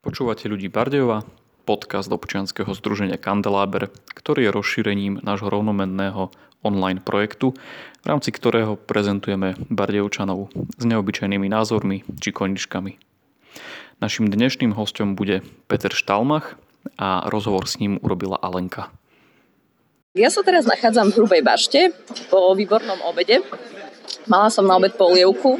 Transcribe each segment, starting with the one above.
Počúvate ľudí Bardejova, podcast občianskeho združenia Kandeláber, ktorý je rozšírením nášho rovnomenného online projektu, v rámci ktorého prezentujeme Bardejovčanov s neobyčajnými názormi či koničkami. Našim dnešným hostom bude Peter Štalmach a rozhovor s ním urobila Alenka. Ja sa teraz nachádzam v Hrubej bašte po výbornom obede Mala som na obed polievku,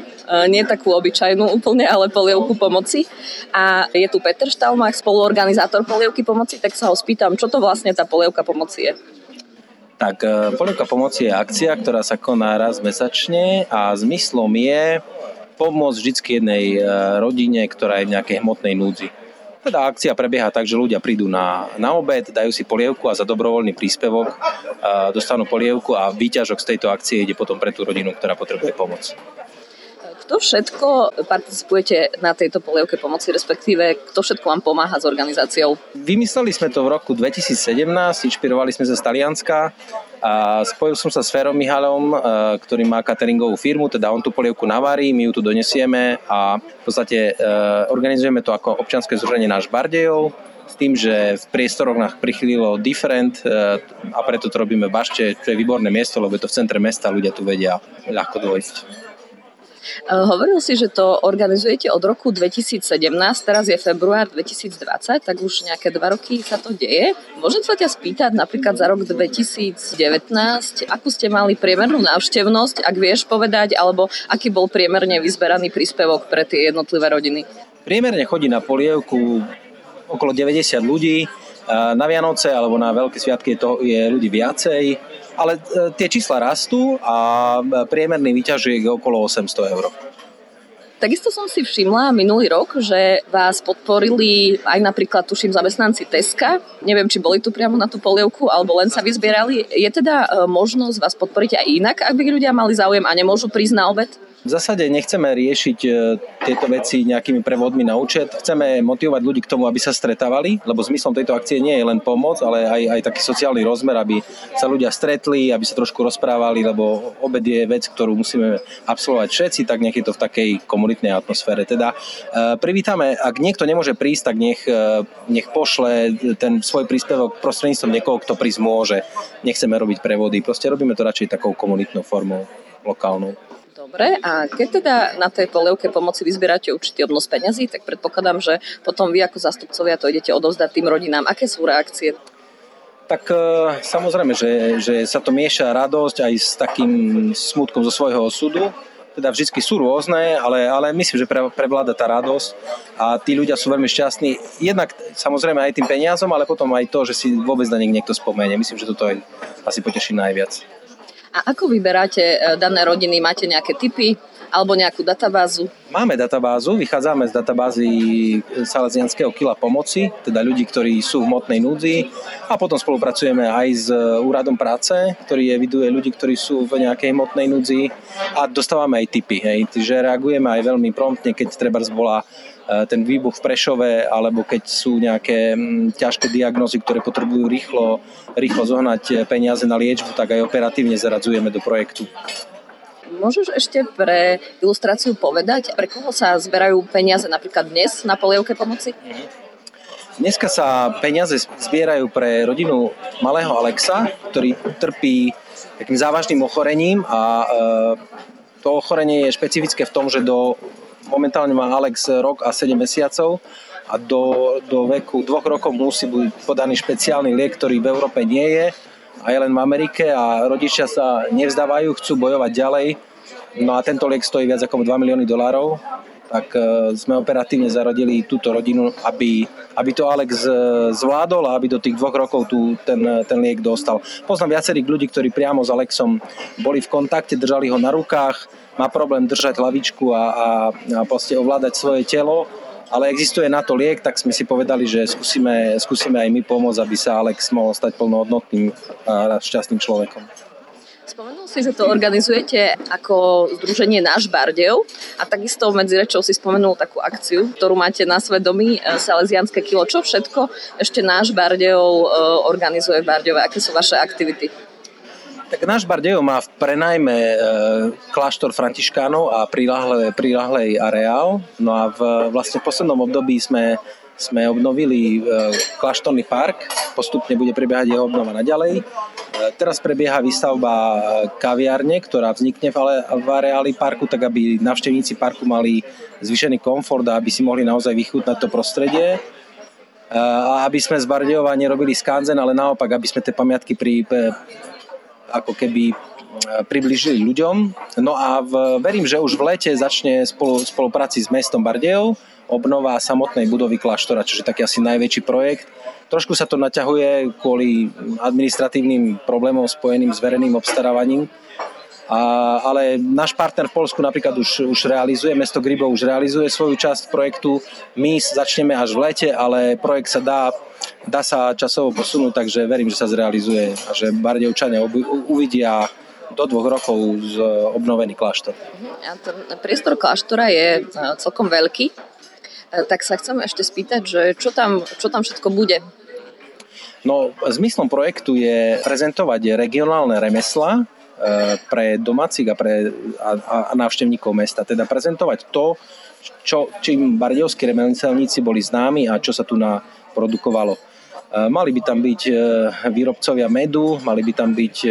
nie takú obyčajnú úplne, ale polievku pomoci. A je tu Peter Štalmach, spoluorganizátor polievky pomoci, tak sa ho spýtam, čo to vlastne tá polievka pomoci je. Tak e, polievka pomoci je akcia, ktorá sa koná raz mesačne a zmyslom je pomôcť vždy jednej e, rodine, ktorá je v nejakej hmotnej núdzi. Teda akcia prebieha tak, že ľudia prídu na, na obed, dajú si polievku a za dobrovoľný príspevok dostanú polievku a výťažok z tejto akcie ide potom pre tú rodinu, ktorá potrebuje pomoc. Kto všetko participujete na tejto polievke pomoci, respektíve kto všetko vám pomáha s organizáciou? Vymysleli sme to v roku 2017, inšpirovali sme sa z Talianska a spojil som sa s Ferom Mihalom, e, ktorý má cateringovú firmu, teda on tú polievku navarí, my ju tu donesieme a v podstate e, organizujeme to ako občianske združenie náš Bardejov, s tým, že v priestoroch nás prichylilo Different e, a preto to robíme v Bašte, čo je výborné miesto, lebo je to v centre mesta, ľudia tu vedia ľahko dôjsť. Eh, hovoril si, že to organizujete od roku 2017, teraz je február 2020, tak už nejaké dva roky sa to deje. Môžem sa ťa spýtať napríklad za rok 2019, akú ste mali priemernú návštevnosť, ak vieš povedať, alebo aký bol priemerne vyzberaný príspevok pre tie jednotlivé rodiny? Priemerne chodí na polievku okolo 90 ľudí, na Vianoce alebo na veľké sviatky je, to, je ľudí viacej, ale e, tie čísla rastú a priemerný výťažok je okolo 800 eur. Takisto som si všimla minulý rok, že vás podporili aj napríklad, tuším, zamestnanci Teska. Neviem, či boli tu priamo na tú polievku, alebo len sa vyzbierali. Je teda e, možnosť vás podporiť aj inak, ak by ľudia mali záujem a nemôžu prísť na obed? V zásade nechceme riešiť e, tieto veci nejakými prevodmi na účet. Chceme motivovať ľudí k tomu, aby sa stretávali, lebo zmyslom tejto akcie nie je len pomoc, ale aj, aj taký sociálny rozmer, aby sa ľudia stretli, aby sa trošku rozprávali, lebo obed je vec, ktorú musíme absolvovať všetci, tak nech je to v takej komunitnej atmosfére. Teda e, privítame, ak niekto nemôže prísť, tak nech, e, nech pošle ten svoj príspevok prostredníctvom niekoho, kto prísť môže. Nechceme robiť prevody, proste robíme to radšej takou komunitnou formou, lokálnou. Dobre, a keď teda na tej polievke pomoci vyzbierate určitý obnos peňazí, tak predpokladám, že potom vy ako zastupcovia to idete odovzdať tým rodinám. Aké sú reakcie? Tak e, samozrejme, že, že sa to mieša radosť aj s takým smutkom zo svojho osudu. Teda vždy sú rôzne, ale, ale myslím, že pre, prevláda tá radosť a tí ľudia sú veľmi šťastní. Jednak samozrejme aj tým peniazom, ale potom aj to, že si vôbec na nich niekto spomenie. Myslím, že toto aj asi poteší najviac. A ako vyberáte e, dané rodiny? Máte nejaké typy alebo nejakú databázu? Máme databázu, vychádzame z databázy Salesianského kila pomoci, teda ľudí, ktorí sú v motnej núdzi a potom spolupracujeme aj s úradom práce, ktorý eviduje ľudí, ktorí sú v nejakej hmotnej núdzi a dostávame aj tipy, hej, že reagujeme aj veľmi promptne, keď treba E, ten výbuch v Prešove, alebo keď sú nejaké mm, ťažké diagnózy, ktoré potrebujú rýchlo, rýchlo zohnať e, peniaze na liečbu, tak aj operatívne zaradzujeme do projektu. Môžeš ešte pre ilustráciu povedať, pre koho sa zberajú peniaze napríklad dnes na polievke pomoci? Dneska sa peniaze zbierajú pre rodinu malého Alexa, ktorý trpí takým závažným ochorením a e, to ochorenie je špecifické v tom, že do Momentálne má Alex rok a 7 mesiacov a do, do veku dvoch rokov musí byť podaný špeciálny liek, ktorý v Európe nie je a je len v Amerike a rodičia sa nevzdávajú, chcú bojovať ďalej. No a tento liek stojí viac ako 2 milióny dolárov, tak e, sme operatívne zarodili túto rodinu, aby, aby to Alex e, zvládol a aby do tých dvoch rokov tu ten, ten liek dostal. Poznám viacerých ľudí, ktorí priamo s Alexom boli v kontakte, držali ho na rukách, má problém držať hlavičku a, a, a proste ovládať svoje telo, ale existuje na to liek, tak sme si povedali, že skúsime, skúsime aj my pomôcť, aby sa Alex mohol stať plnohodnotným a šťastným človekom. Spomenul si, že to organizujete ako združenie Náš Bardev a takisto medzi rečou si spomenul takú akciu, ktorú máte na svedomí, e, Salesianské kilo. Čo všetko ešte Náš Bardev e, organizuje v Bardejove? Aké sú vaše aktivity? Tak náš Bardejov má v prenajme e, kláštor Františkánov a prilahlej areál. No a v, vlastne v poslednom období sme sme obnovili e, kláštorný park, postupne bude prebiehať jeho obnova naďalej. E, teraz prebieha výstavba kaviárne, ktorá vznikne v areáli parku, tak aby navštevníci parku mali zvýšený komfort a aby si mohli naozaj vychutnať to prostredie a aby sme z Bardejova nerobili skanzen, ale naopak, aby sme tie pamiatky pri, ako keby približili ľuďom. No a v, verím, že už v lete začne spolu, spolupráci s mestom Bardejov obnova samotnej budovy kláštora, čo je taký asi najväčší projekt. Trošku sa to naťahuje kvôli administratívnym problémom spojeným s verejným obstarávaním, a, ale náš partner v Polsku napríklad už, už realizuje, mesto Gribo už realizuje svoju časť projektu. My začneme až v lete, ale projekt sa dá, dá sa časovo posunúť, takže verím, že sa zrealizuje a že Bardejovčania uvidia do dvoch rokov z obnovený kláštor. A ten priestor kláštora je e, celkom veľký, e, tak sa chcem ešte spýtať, že čo tam, čo tam všetko bude? No, zmyslom projektu je prezentovať regionálne remesla, pre domácich a pre a, a návštevníkov mesta. Teda prezentovať to, čo, čím bardejovskí remeselníci boli známi a čo sa tu produkovalo. E, mali by tam byť e, výrobcovia medu, mali by tam byť e,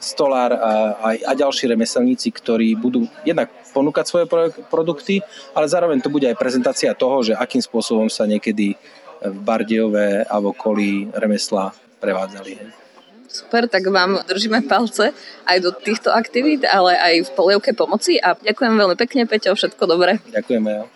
stolár a, a, a ďalší remeselníci, ktorí budú jednak ponúkať svoje produkty, ale zároveň to bude aj prezentácia toho, že akým spôsobom sa niekedy v Bardejove a v okolí remesla prevádzali. Super, tak vám držíme palce aj do týchto aktivít, ale aj v polievke pomoci a ďakujem veľmi pekne, Peťo, všetko dobré. Ďakujeme.